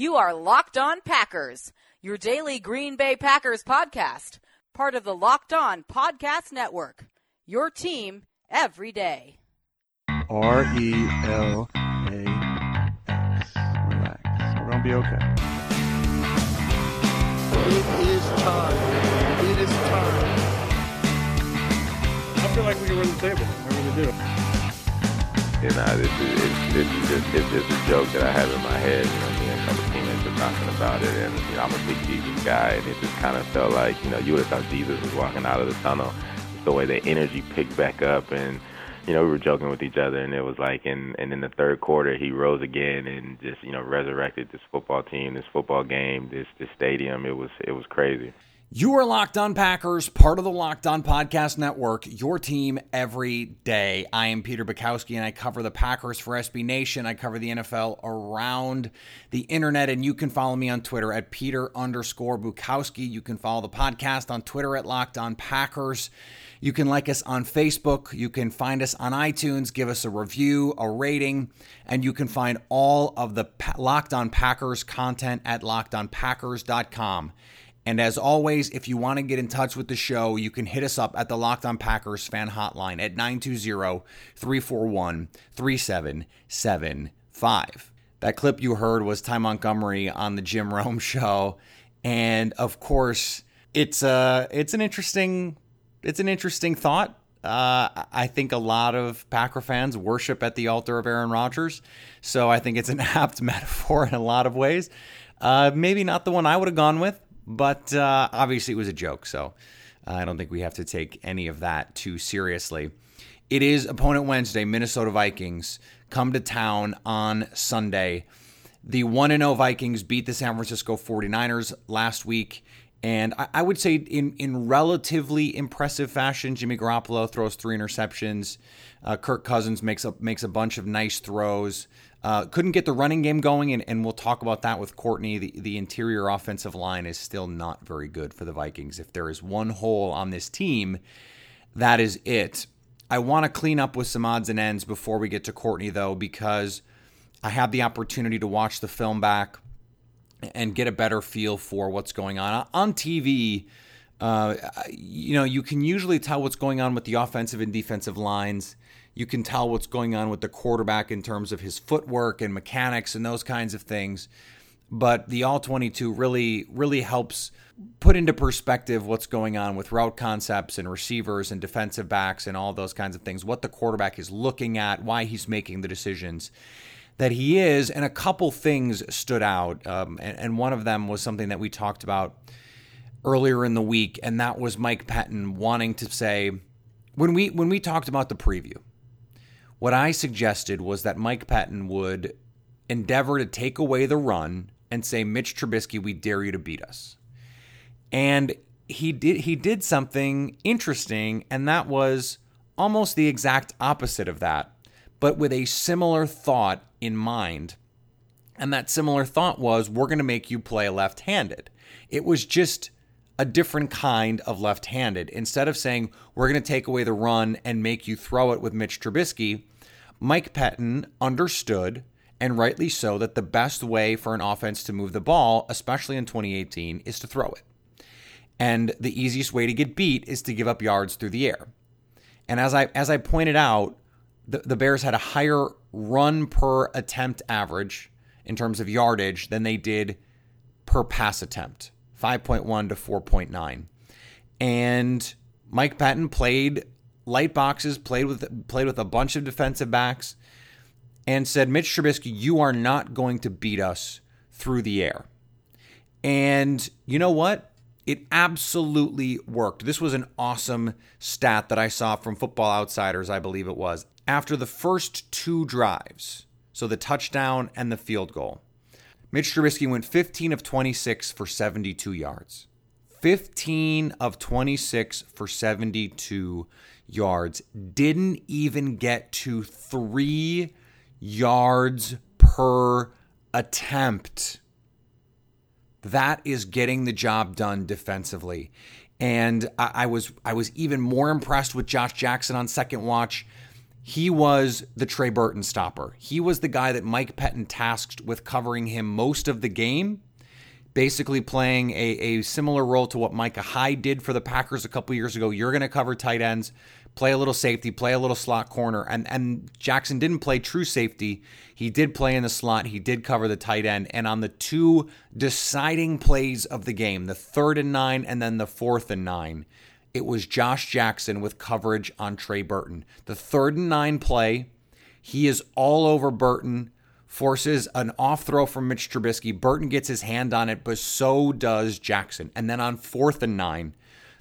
You are Locked On Packers, your daily Green Bay Packers podcast, part of the Locked On Podcast Network. Your team every day. R E L A X. Relax. We're going to be okay. It is time. It is time. I feel like we can run the table. I really do. it. You know, this is, it's, this is just, it's just a joke that I have in my head. You know, couple teammates were talking about it, and you know, I'm a big Jesus guy, and it just kind of felt like, you know, you would have thought Jesus was walking out of the tunnel. The way the energy picked back up, and you know, we were joking with each other, and it was like, and and in the third quarter, he rose again and just, you know, resurrected this football team, this football game, this this stadium. It was it was crazy. You are Locked On Packers, part of the Locked On Podcast Network, your team every day. I am Peter Bukowski, and I cover the Packers for SB Nation. I cover the NFL around the internet, and you can follow me on Twitter at Peter underscore Bukowski. You can follow the podcast on Twitter at Locked On Packers. You can like us on Facebook. You can find us on iTunes, give us a review, a rating, and you can find all of the Locked On Packers content at lockedonpackers.com. And as always, if you want to get in touch with the show, you can hit us up at the Locked On Packers fan hotline at 920 341 3775. That clip you heard was Ty Montgomery on the Jim Rome show. And of course, it's a it's an interesting it's an interesting thought. Uh, I think a lot of Packer fans worship at the altar of Aaron Rodgers, so I think it's an apt metaphor in a lot of ways. Uh, maybe not the one I would have gone with, but uh, obviously, it was a joke, so I don't think we have to take any of that too seriously. It is Opponent Wednesday. Minnesota Vikings come to town on Sunday. The 1 0 Vikings beat the San Francisco 49ers last week. And I, would say in, in relatively impressive fashion, Jimmy Garoppolo throws three interceptions. Uh, Kirk Cousins makes a makes a bunch of nice throws. Uh, couldn't get the running game going, and, and we'll talk about that with Courtney. The, the interior offensive line is still not very good for the Vikings. If there is one hole on this team, that is it. I want to clean up with some odds and ends before we get to Courtney, though, because I have the opportunity to watch the film back and get a better feel for what's going on. On TV, uh, you know, you can usually tell what's going on with the offensive and defensive lines you can tell what's going on with the quarterback in terms of his footwork and mechanics and those kinds of things. But the all 22 really, really helps put into perspective what's going on with route concepts and receivers and defensive backs and all those kinds of things, what the quarterback is looking at, why he's making the decisions that he is. And a couple things stood out. Um, and, and one of them was something that we talked about earlier in the week, and that was Mike Pettine wanting to say, when we when we talked about the preview, what I suggested was that Mike Pettine would endeavor to take away the run and say, Mitch Trubisky, we dare you to beat us. And he did he did something interesting, and that was almost the exact opposite of that, but with a similar thought in mind. And that similar thought was, we're going to make you play left handed. It was just a different kind of left handed. Instead of saying, we're going to take away the run and make you throw it with Mitch Trubisky, Mike Pettine understood, and rightly so, that the best way for an offense to move the ball, especially in 2018, is to throw it. And the easiest way to get beat is to give up yards through the air. And as I as I pointed out, the, the Bears had a higher run per attempt average in terms of yardage than they did per pass attempt. 5.1 to 4.9. And Mike Pettine played light boxes, played with played with a bunch of defensive backs, and said, Mitch Trubisky, you are not going to beat us through the air. And you know what? It absolutely worked. This was an awesome stat that I saw from Football Outsiders, I believe it was. After the first two drives, so the touchdown and the field goal, Mitch Trubisky went 15 of 26 for 72 yards. 15 of 26 for 72 yards. Didn't even get to three yards per attempt. That is getting the job done defensively. And I, I was I was even more impressed with Josh Jackson on second watch he was the Trey Burton stopper. He was the guy that Mike Pettine tasked with covering him most of the game, basically playing a, a similar role to what Micah Hyde did for the Packers a couple years ago. You're going to cover tight ends, play a little safety, play a little slot corner. And, and Jackson didn't play true safety. He did play in the slot, he did cover the tight end. And on the two deciding plays of the game, the third and nine and then the fourth and nine, it was Josh Jackson with coverage on Trey Burton. The third and nine play, he is all over Burton, forces an off throw from Mitch Trubisky. Burton gets his hand on it, but so does Jackson. And then on fourth and nine,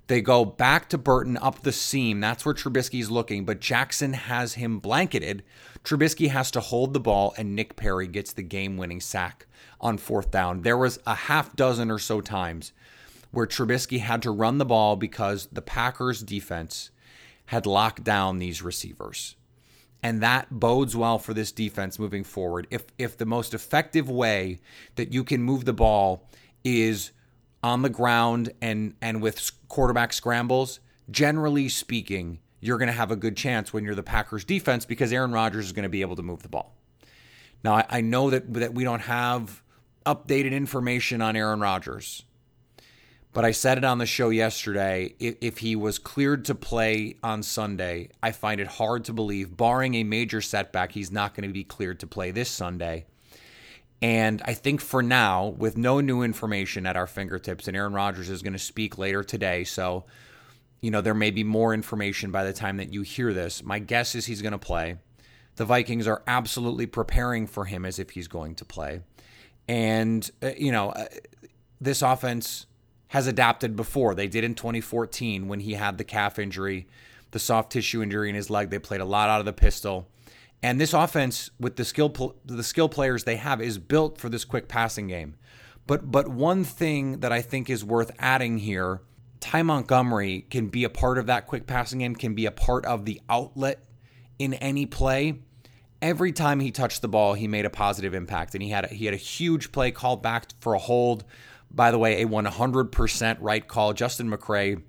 they go back to Burton up the seam. That's where Trubisky's looking, but Jackson has him blanketed. Trubisky has to hold the ball, and Nick Perry gets the game winning sack on fourth down. There was a half dozen or so times where Trubisky had to run the ball because the Packers defense had locked down these receivers. And that bodes well for this defense moving forward. If if the most effective way that you can move the ball is on the ground and and with quarterback scrambles, generally speaking, you're going to have a good chance when you're the Packers defense because Aaron Rodgers is going to be able to move the ball. Now, I, I know that that we don't have updated information on Aaron Rodgers. But I said it on the show yesterday. If, he was cleared to play on Sunday, I find it hard to believe, barring a major setback, he's not going to be cleared to play this Sunday. And I think for now, with no new information at our fingertips, and Aaron Rodgers is going to speak later today, so you know there may be more information by the time that you hear this. My guess is he's going to play. The Vikings are absolutely preparing for him as if he's going to play, and uh, you know uh, this offense has adapted before. They did in 2014 when he had the calf injury, the soft tissue injury in his leg. They played a lot out of the pistol. And this offense with the skill the skill players they have is built for this quick passing game. But but one thing that I think is worth adding here, Ty Montgomery can be a part of that quick passing game, can be a part of the outlet in any play. Every time he touched the ball, he made a positive impact, and he had a, he had a huge play called back for a hold by the way, a 100% right call. Justin McCray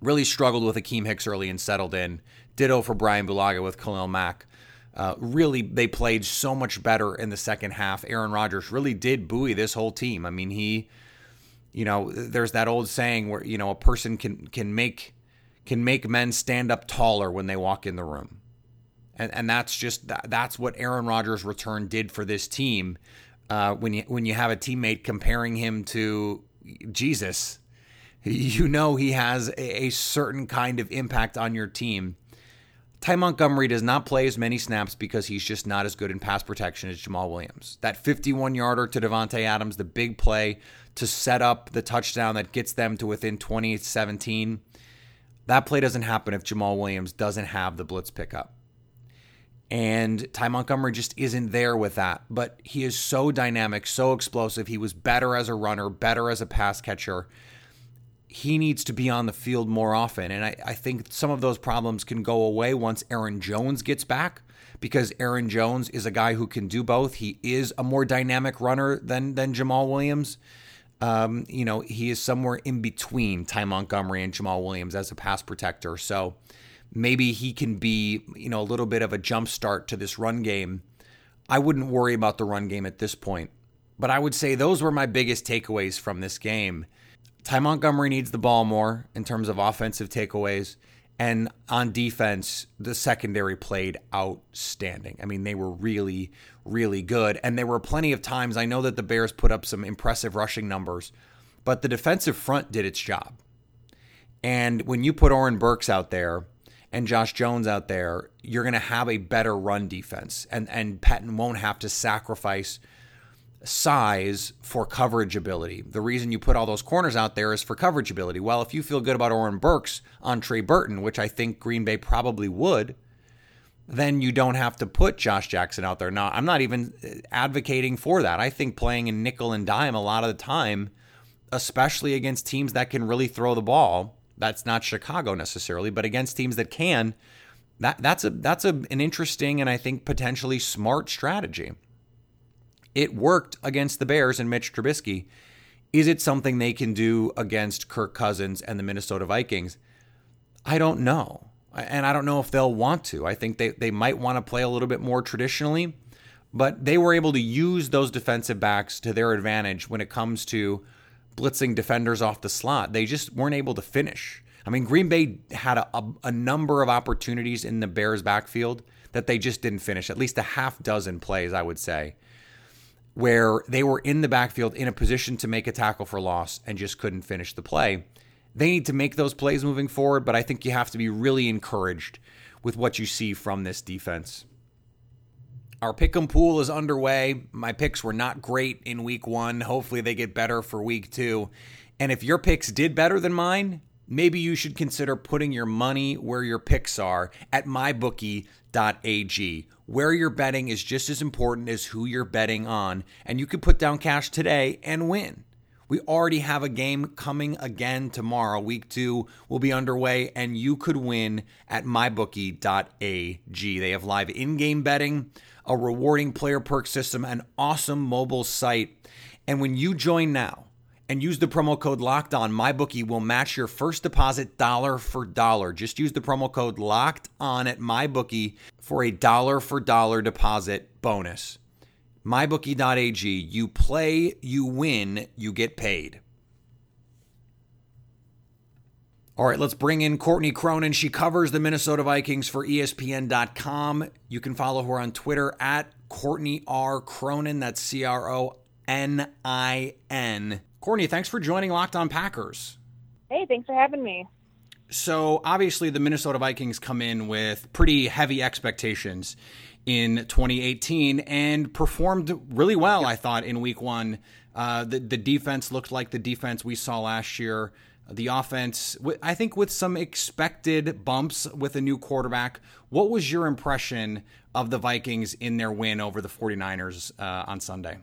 really struggled with Akiem Hicks early and settled in. Ditto for Brian Bulaga with Khalil Mack. Uh, really, they played so much better in the second half. Aaron Rodgers really did buoy this whole team. I mean, he, you know, there's that old saying where you know a person can can make can make men stand up taller when they walk in the room, and and that's just that's what Aaron Rodgers' return did for this team uh, when you when you have a teammate comparing him to Jesus, you know he has a, a certain kind of impact on your team. Ty Montgomery does not play as many snaps because he's just not as good in pass protection as Jamaal Williams. That 51 yarder to Davante Adams, the big play to set up the touchdown that gets them to within 20 17. That play doesn't happen if Jamaal Williams doesn't have the blitz pickup. And Ty Montgomery just isn't there with that. But he is so dynamic, so explosive. He was better as a runner, better as a pass catcher. He needs to be on the field more often. And I, I think some of those problems can go away once Aaron Jones gets back because Aaron Jones is a guy who can do both. He is a more dynamic runner than than Jamaal Williams. Um, you know, he is somewhere in between Ty Montgomery and Jamaal Williams as a pass protector. So maybe he can be, you know, a little bit of a jump start to this run game. I wouldn't worry about the run game at this point. But I would say those were my biggest takeaways from this game. Ty Montgomery needs the ball more in terms of offensive takeaways. And on defense, the secondary played outstanding. I mean, they were really, really good. And there were plenty of times, I know that the Bears put up some impressive rushing numbers, but the defensive front did its job. And when you put Oren Burks out there, and Josh Jones out there, you're going to have a better run defense. And, and Pettine won't have to sacrifice size for coverage ability. The reason you put all those corners out there is for coverage ability. Well, if you feel good about Oren Burks on Trey Burton, which I think Green Bay probably would, then you don't have to put Josh Jackson out there. Now, I'm not even uh, advocating for that. I think playing in nickel and dime a lot of the time, especially against teams that can really throw the ball, that's not Chicago necessarily, but against teams that can, that that's a that's a, an interesting and I think potentially smart strategy. It worked against the Bears and Mitch Trubisky. Is it something they can do against Kirk Cousins and the Minnesota Vikings? I don't know. And I don't know if they'll want to. I think they, they might want to play a little bit more traditionally, but they were able to use those defensive backs to their advantage when it comes to blitzing defenders off the slot. They just weren't able to finish. I mean, Green Bay had a, a, a, number of opportunities in the Bears' backfield that they just didn't finish, at least a half dozen plays, I would say, where they were in the backfield in a position to make a tackle for loss and just couldn't finish the play. They need to make those plays moving forward, but I think you have to be really encouraged with what you see from this defense. Our pick'em pool is underway. My picks were not great in week one. Hopefully, they get better for week two. And if your picks did better than mine, maybe you should consider putting your money where your picks are at mybookie.ag. Where you're betting is just as important as who you're betting on, and you could put down cash today and win. We already have a game coming again tomorrow. Week two will be underway, and you could win at mybookie.ag. They have live in game betting, a rewarding player perk system, an awesome mobile site. And when you join now, and use the promo code locked on mybookie will match your first deposit dollar for dollar. Just use the promo code locked on at mybookie for a dollar for dollar deposit bonus. Mybookie.ag you play you win you get paid all right, let's bring in Courtney Cronin. She covers the Minnesota Vikings for ESPN.com. You can follow her on Twitter at Courtney R. Cronin. That's C R O N I N. Courtney, thanks for joining Locked On Packers. Hey, thanks for having me. So, obviously, the Minnesota Vikings come in with pretty heavy expectations in 2018 and performed really well, I thought, in week one. Uh, the, the defense looked like the defense we saw last year. The offense, I think, with some expected bumps with a new quarterback. What was your impression of the Vikings in their win over the 49ers uh, on Sunday?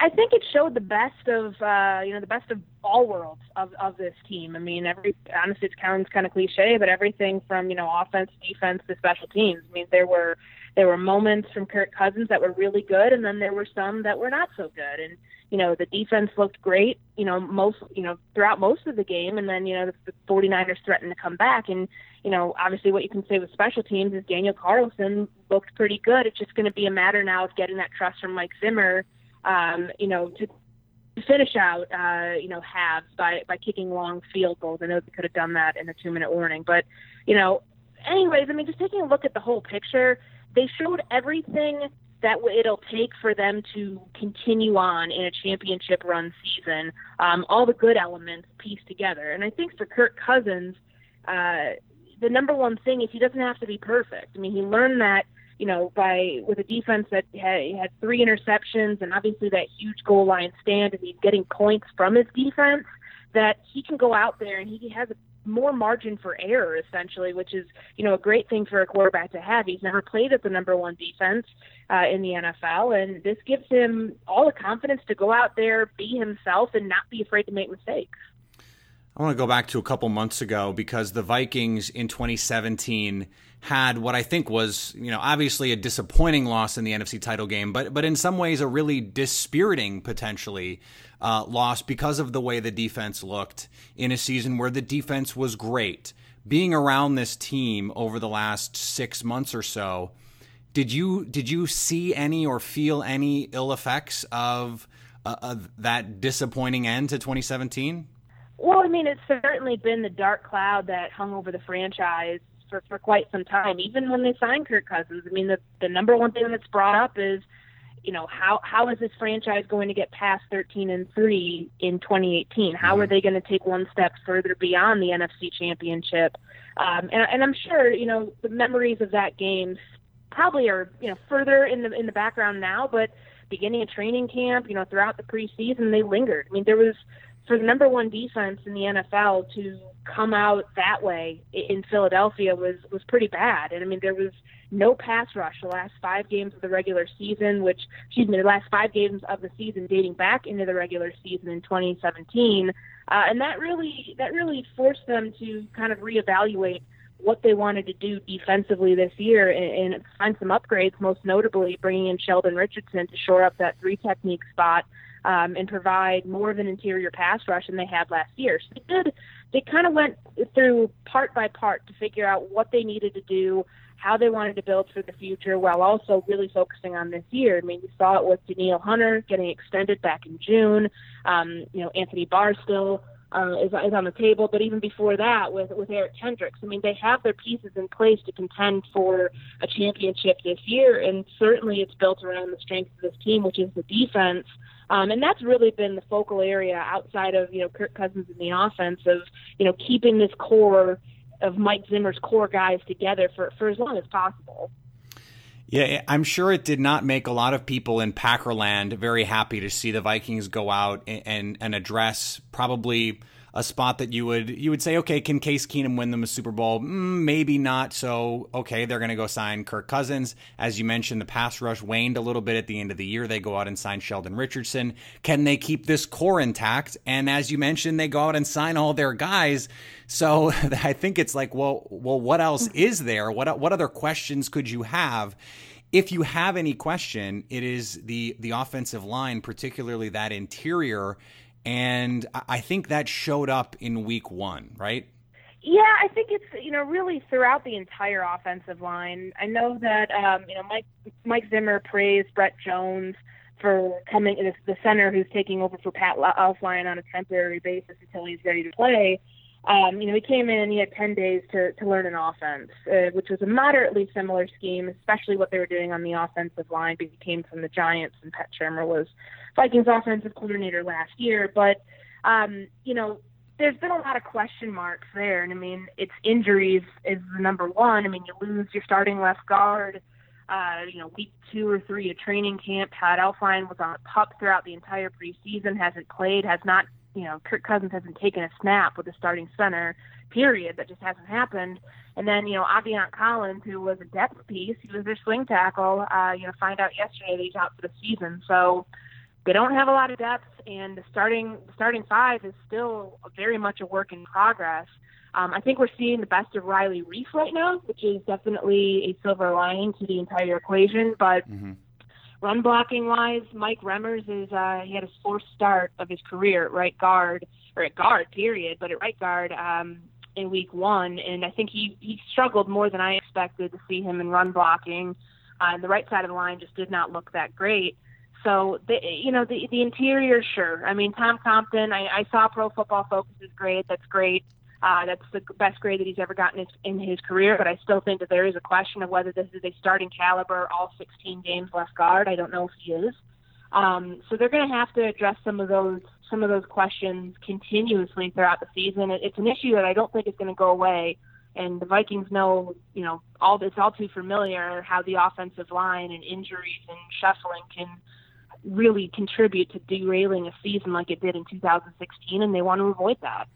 I think it showed the best of uh, you know the best of all worlds of of this team. I mean, every honestly, it sounds kind of cliche, but everything from you know offense, defense to special teams. I mean, there were there were moments from Kirk Cousins that were really good, and then there were some that were not so good. And you know, the defense looked great. You know, most you know throughout most of the game, and then you know the, the 49ers threatened to come back. And you know, obviously, what you can say with special teams is Daniel Carlson looked pretty good. It's just going to be a matter now of getting that trust from Mike Zimmer um, you know, to finish out, uh, you know, halves by by kicking long field goals. I know they could have done that in a two minute warning, but you know, anyways, I mean, just taking a look at the whole picture, they showed everything that it'll take for them to continue on in a championship run season. Um, all the good elements pieced together, and I think for Kirk Cousins. Uh, the number one thing is he doesn't have to be perfect. I mean, he learned that you know, by with a defense that had, had three interceptions and obviously that huge goal line stand, and he's getting points from his defense, that he can go out there and he has a more margin for error essentially, which is you know a great thing for a quarterback to have. He's never played at the number one defense uh, in the NFL, and this gives him all the confidence to go out there, be himself, and not be afraid to make mistakes. I want to go back to a couple months ago because the Vikings in 2017 had what I think was, you know, obviously a disappointing loss in the NFC title game, but but in some ways a really dispiriting potentially uh, loss because of the way the defense looked in a season where the defense was great. Being around this team over the last six months or so, did you did you see any or feel any ill effects of, uh, of that disappointing end to 2017? Well, I mean, it's certainly been the dark cloud that hung over the franchise for, for quite some time. Even when they signed Kirk Cousins, I mean, the the number one thing that's brought up is, you know, how how is this franchise going to get past 13 and three in 2018? How mm-hmm. are they going to take one step further beyond the NFC Championship? Um, and, and I'm sure, you know, the memories of that game probably are, you know, further in the in the background now, but beginning of training camp, you know, throughout the preseason, they lingered. I mean, there was for the number one defense in the NFL to come out that way in Philadelphia was was pretty bad. And I mean, there was no pass rush the last five games of the regular season, which excuse me, the last five games of the season dating back into the regular season in 2017, uh, and that really that really forced them to kind of reevaluate what they wanted to do defensively this year and, and find some upgrades. Most notably, bringing in Sheldon Richardson to shore up that three technique spot um, and provide more of an interior pass rush than they had last year. So they did. They kind of went through part by part to figure out what they needed to do, how they wanted to build for the future, while also really focusing on this year. I mean, you saw it with Danielle Hunter getting extended back in June. Um, you know, Anthony Barstow uh, is, is on the table. But even before that, with with Eric Kendricks, I mean, they have their pieces in place to contend for a championship this year, and certainly it's built around the strength of this team, which is the defense. Um, and that's really been the focal area outside of you know Kirk Cousins in the offense of you know keeping this core of Mike Zimmer's core guys together for for as long as possible. Yeah, I'm sure it did not make a lot of people in Packerland very happy to see the Vikings go out and and, address probably a spot that you would you would say, okay, can Case Keenum win them a Super Bowl? Mm, maybe not. So okay, they're going to go sign Kirk Cousins. As you mentioned, the pass rush waned a little bit at the end of the year. They go out and sign Sheldon Richardson. Can they keep this core intact? And as you mentioned, they go out and sign all their guys. So I think it's like, well, well, what else is there? What what other questions could you have? if you have any question, it is the the offensive line, particularly that interior. And I think that showed up in week one, right? Yeah, I think it's you know really throughout the entire offensive line. I know that um, you know Mike Mike Zimmer praised Brett Jones for coming the center who's taking over for Pat Elflein on a temporary basis until he's ready to play. Um, you know, he came in he had 10 days to, to learn an offense, uh, which was a moderately similar scheme, especially what they were doing on the offensive line because he came from the Giants and Pat Shurmur was Vikings offensive coordinator last year. But, um, you know, there's been a lot of question marks there. And I mean, it's injuries is the number one. I mean, you lose your starting left guard. Uh, you know, week two or three of training camp, Pat Elflein was on a pup throughout the entire preseason, hasn't played, has not, you know, Kirk Cousins hasn't taken a snap with the starting center, period. That just hasn't happened. And then, you know, Aviante Collins, who was a depth piece, he was their swing tackle, uh, you know, find out yesterday that he's out for the season. So, they don't have a lot of depth, and the starting the starting five is still very much a work in progress. Um, I think we're seeing the best of Riley Reiff right now, which is definitely a silver lining to the entire equation. But mm-hmm. Run blocking wise, Mike Remmers is uh, he had his fourth start of his career at right guard or at guard period, but at right guard um, in week one, and I think he he struggled more than I expected to see him in run blocking. Uh, the right side of the line just did not look that great. So the you know the the interior, sure. I mean Tom Compton. I, I saw Pro Football Focus is great. That's great. Uh, that's the best grade that he's ever gotten in his career. But I still think that there is a question of whether this is a starting caliber, all 16 games left guard. I don't know if he is. Um, so they're going to have to address some of those some of those questions continuously throughout the season. It, it's an issue that I don't think is going to go away. And the Vikings know, you know, all it's all too familiar how the offensive line and injuries and shuffling can really contribute to derailing a season like it did in 2016, and they want to avoid that.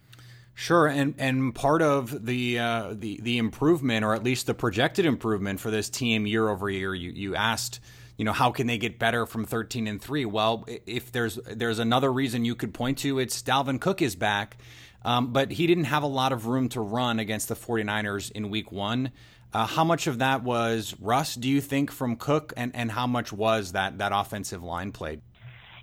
Sure, and and part of the uh, the the improvement, or at least the projected improvement for this team year over year, you you asked, you know, how can they get better from thirteen and three? Well, if there's there's another reason you could point to, it's Dalvin Cook is back, um, but he didn't have a lot of room to run against the 49ers in Week One. Uh, how much of that was Russ, do you think, from Cook, and, and how much was that, that offensive line played?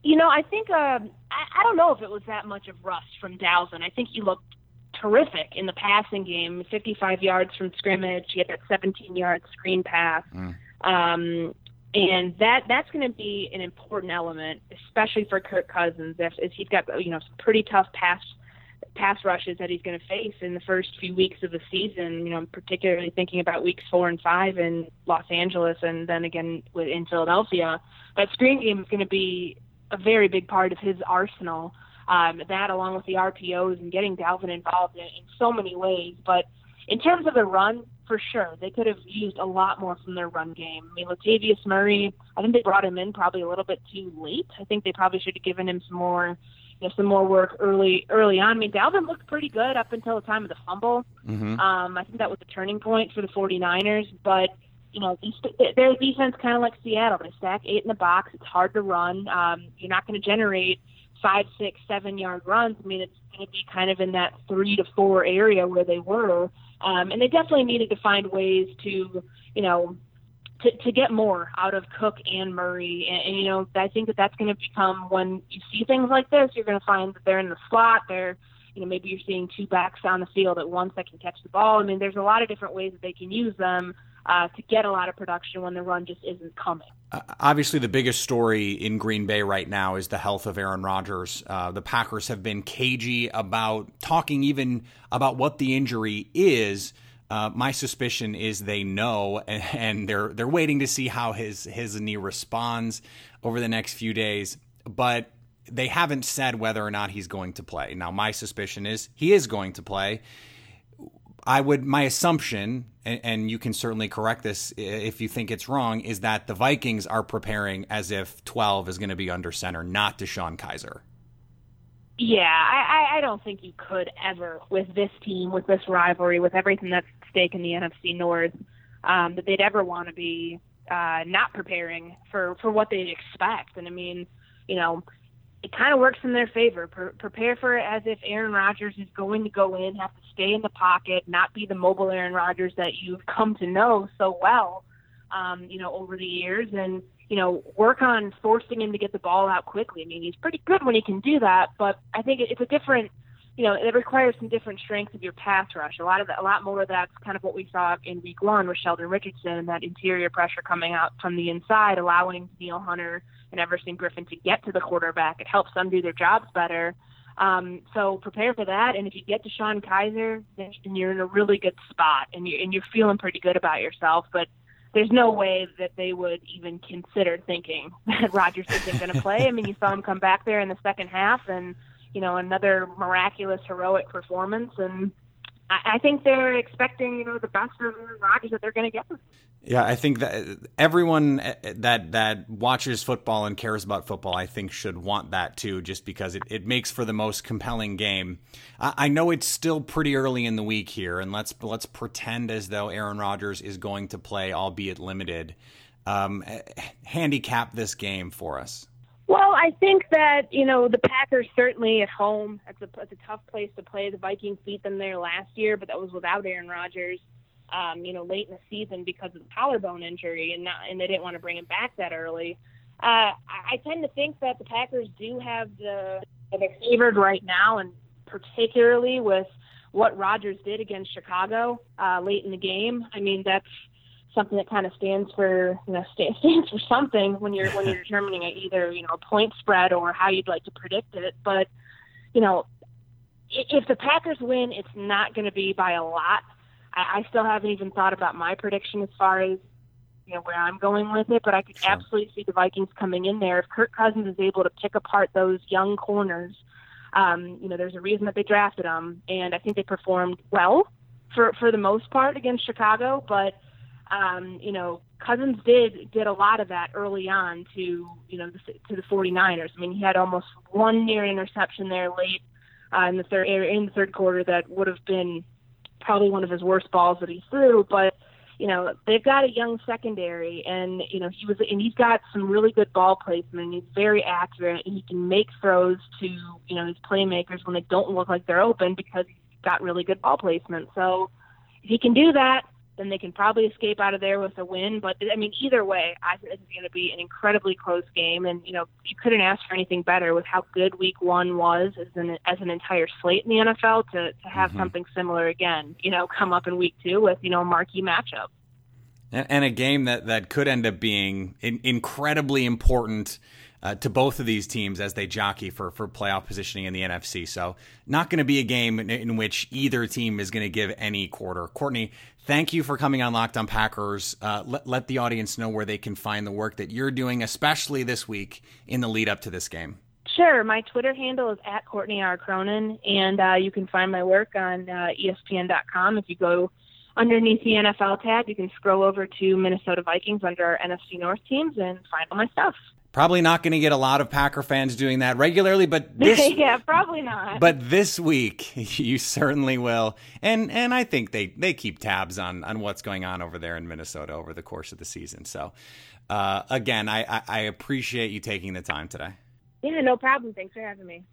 You know, I think uh, I, I don't know if it was that much of Russ from Dalvin. I think he looked terrific in the passing game, 55 yards from scrimmage. He had that 17 yard screen pass. Mm. Um, and that that's going to be an important element, especially for Kirk Cousins, if, if he's got you know some pretty tough pass pass rushes that he's going to face in the first few weeks of the season. You know, particularly thinking about weeks four and five in Los Angeles, and then again with in Philadelphia. That screen game is going to be a very big part of his arsenal. Um, that, along with the RPOs and getting Dalvin involved in, in so many ways. But in terms of the run, for sure, they could have used a lot more from their run game. I mean, Latavius Murray, I think they brought him in probably a little bit too late. I think they probably should have given him some more you know, some more work early early on. I mean, Dalvin looked pretty good up until the time of the fumble. Mm-hmm. Um, I think that was a turning point for the 49ers. But you know, their defense kind of like Seattle. They stack eight in the box. It's hard to run. Um, you're not going to generate five, six, seven yard runs. I mean, it's going to be kind of in that three to four area where they were. Um, and they definitely needed to find ways to, you know, to, to get more out of Cook and Murray. And, and you know, I think that that's going to become when you see things like this, you're going to find that they're in the slot. They're, you know, maybe you're seeing two backs on the field at once that can catch the ball. I mean, there's a lot of different ways that they can use them uh, to get a lot of production when the run just isn't coming. Obviously, the biggest story in Green Bay right now is the health of Aaron Rodgers. Uh, the Packers have been cagey about talking even about what the injury is. Uh, my suspicion is they know, and, and they're they're waiting to see how his his knee responds over the next few days. But they haven't said whether or not he's going to play. Now, my suspicion is he is going to play. I would, my assumption, and, and, you can certainly correct this if you think it's wrong, is that the Vikings are preparing as if 12 is going to be under center, not DeShone Kizer. Yeah, I, I don't think you could ever with this team, with this rivalry, with everything that's at stake in the NFC North, um, that they'd ever want to be uh, not preparing for for what they'd expect. And I mean, you know, it kind of works in their favor. Pre- prepare for it as if Aaron Rodgers is going to go in, have to stay in the pocket, not be the mobile Aaron Rodgers that you've come to know so well, um, you know, over the years, and you know, work on forcing him to get the ball out quickly. I mean, he's pretty good when he can do that, but I think it's a different, you know, it requires some different strength of your pass rush. A lot of that, a lot more of that's kind of what we saw in Week One with Sheldon Richardson and that interior pressure coming out from the inside, allowing Neil Hunter and Everson Griffen to get to the quarterback. It helps them do their jobs better. Um, so prepare for that. And if you get DeShone Kizer, then you're in a really good spot and you're, and you're feeling pretty good about yourself. But there's no way that they would even consider thinking that Rodgers isn't going to play. I mean, you saw him come back there in the second half and, you know, another miraculous, heroic performance. And I, think they're expecting, you know, the best of Rodgers that they're going to get. Yeah, I think that everyone that that watches football and cares about football, I think, should want that too, just because it, it makes for the most compelling game. I, I know it's still pretty early in the week here, and let's let's pretend as though Aaron Rodgers is going to play, albeit limited. Um, handicap this game for us. Well, I think that you know the Packers certainly at home. It's a it's a tough place to play. The Vikings beat them there last year, but that was without Aaron Rodgers. Um, you know, late in the season because of the collarbone injury, and not and they didn't want to bring him back that early. Uh, I tend to think that the Packers do have the they're favored right now, and particularly with what Rodgers did against Chicago uh, late in the game. I mean, that's something that kind of stands for you know stands for something when you're when you're determining a, either you know a point spread or how you'd like to predict it. But you know, if the Packers win, it's not going to be by a lot. I, I still haven't even thought about my prediction as far as you know where I'm going with it, but I could sure. absolutely see the Vikings coming in there if Kirk Cousins is able to pick apart those young corners. Um, you know, there's a reason that they drafted them, and I think they performed well for for the most part against Chicago, but um, you know, Cousins did did a lot of that early on to you know the, to the 49ers. I mean, he had almost one near interception there late uh, in the third in the third quarter that would have been probably one of his worst balls that he threw. But you know, they've got a young secondary, and you know he was and he's got some really good ball placement. He's very accurate, and he can make throws to you know his playmakers when they don't look like they're open because he's got really good ball placement. So if he can do that then they can probably escape out of there with a win. But I mean, either way, I think this is going to be an incredibly close game, and you know, you couldn't ask for anything better with how good Week One was as an as an entire slate in the NFL to to have mm-hmm. something similar again. You know, come up in Week Two with you know a marquee matchup. And, and a game that, that could end up being in, incredibly important uh, to both of these teams as they jockey for, for playoff positioning in the NFC. So, not going to be a game in, in, which either team is going to give any quarter. Courtney, thank you for coming on Locked on Packers. Uh, let, let the audience know where they can find the work that you're doing, especially this week in the lead up to this game. Sure. My Twitter handle is at Courtney R. Cronin, and uh, you can find my work on uh, ESPN.com. If you go underneath the NFL tab, you can scroll over to Minnesota Vikings under our NFC North teams and find all my stuff. Probably not going to get a lot of Packer fans doing that regularly, but this yeah, probably not. But this week you certainly will, and and I think they they keep tabs on on what's going on over there in Minnesota over the course of the season. So, uh, again, I, I I appreciate you taking the time today. Yeah, no problem. Thanks for having me.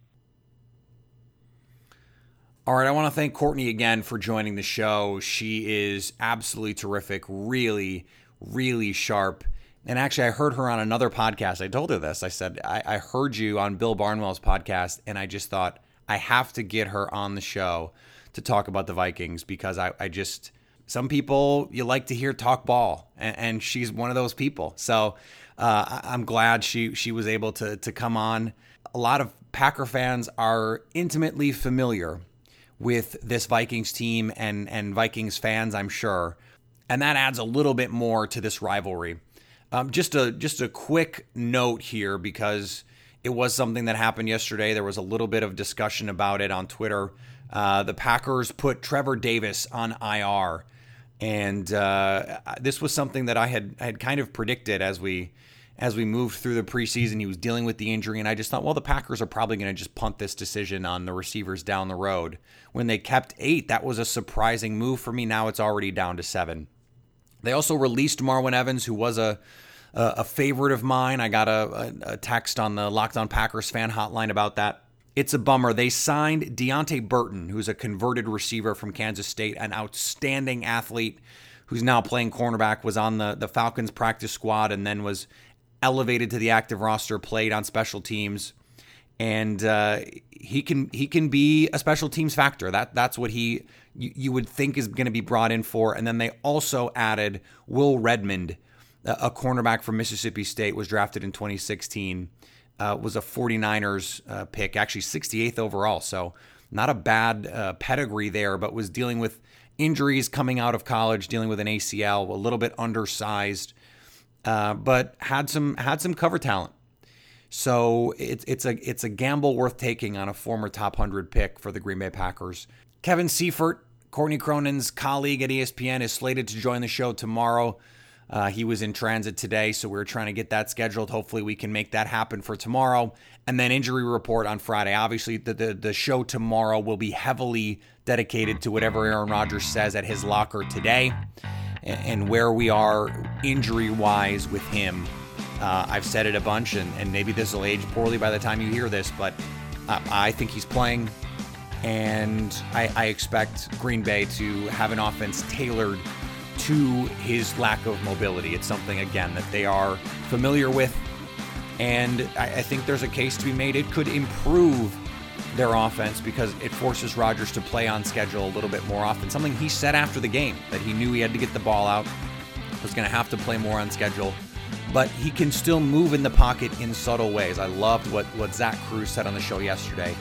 All right, I want to thank Courtney again for joining the show. She is absolutely terrific, really really sharp. And actually, I heard her on another podcast. I told her this. I said, I, I heard you on Bill Barnwell's podcast, and I just thought, I have to get her on the show to talk about the Vikings because I, I just, some people you like to hear talk ball, and, and she's one of those people. So uh, I'm glad she she was able to to come on. A lot of Packer fans are intimately familiar with this Vikings team and and Vikings fans, I'm sure, and that adds a little bit more to this rivalry. Um, just a just a quick note here because it was something that happened yesterday. There was a little bit of discussion about it on Twitter. Uh, the Packers put Trevor Davis on IR, and uh, this was something that I had had kind of predicted as we as we moved through the preseason. He was dealing with the injury, and I just thought, well, the Packers are probably going to just punt this decision on the receivers down the road. When they kept eight, that was a surprising move for me. Now it's already down to seven. They also released Marwin Evans, who was a a favorite of mine. I got a, a text on the Locked On Packers fan hotline about that. It's a bummer. They signed Deante Burton, who's a converted receiver from Kansas State, an outstanding athlete who's now playing cornerback, was on the, the Falcons practice squad and then was elevated to the active roster, played on special teams. And uh, he can he can be a special teams factor. That that's what he you, you would think is going to be brought in for. And then they also added Will Redmond, a cornerback from Mississippi State, was drafted in 2016, uh, was a 49ers uh, pick, actually 68th overall. So not a bad uh, pedigree there, but was dealing with injuries coming out of college, dealing with an ACL, a little bit undersized, uh, but had some had some cover talent. So it's it's a it's a gamble worth taking on a former top hundred pick for the Green Bay Packers. Kevin Seifert, Courtney Cronin's colleague at ESPN, is slated to join the show tomorrow. Uh, he was in transit today, so we are trying to get that scheduled. Hopefully, we can make that happen for tomorrow. And then injury report on Friday. Obviously, the, the, the show tomorrow will be heavily dedicated to whatever Aaron Rodgers says at his locker today and, and where we are injury wise with him. Uh, I've said it a bunch, and, and maybe this will age poorly by the time you hear this, but uh, I think he's playing, and I, I expect Green Bay to have an offense tailored to his lack of mobility. It's something, again, that they are familiar with. And I, I, think there's a case to be made. It could improve their offense because it forces Rodgers to play on schedule a little bit more often. Something he said after the game that he knew he had to get the ball out, was going to have to play more on schedule. But he can still move in the pocket in subtle ways. I loved what, what Zach Kruse said on the show yesterday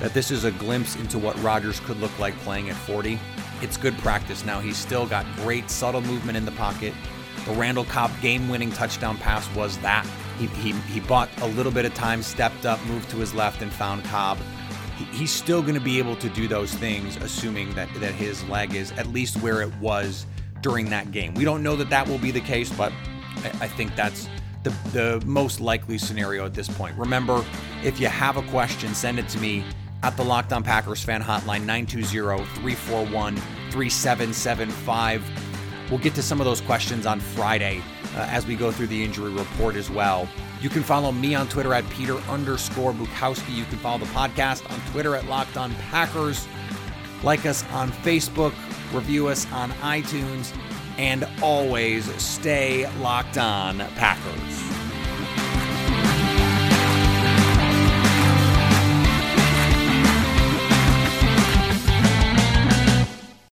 that this is a glimpse into what Rodgers could look like playing at 40 it's good practice. Now he's still got great subtle movement in the pocket. The Randall Cobb game-winning touchdown pass was that. He, he, he bought a little bit of time, stepped up, moved to his left, and found Cobb. He, he's still going to be able to do those things, assuming that, that his leg is at least where it was during that game. We don't know that that will be the case, but I, I think that's the, the most likely scenario at this point. Remember, if you have a question, send it to me at the Locked On Packers fan hotline 920-341-3775. We'll get to some of those questions on Friday uh, as we go through the injury report as well. You can follow me on Twitter at Peter underscore Bukowski. You can follow the podcast on Twitter at Locked On Packers. Like us on Facebook, review us on iTunes, and always stay locked on Packers.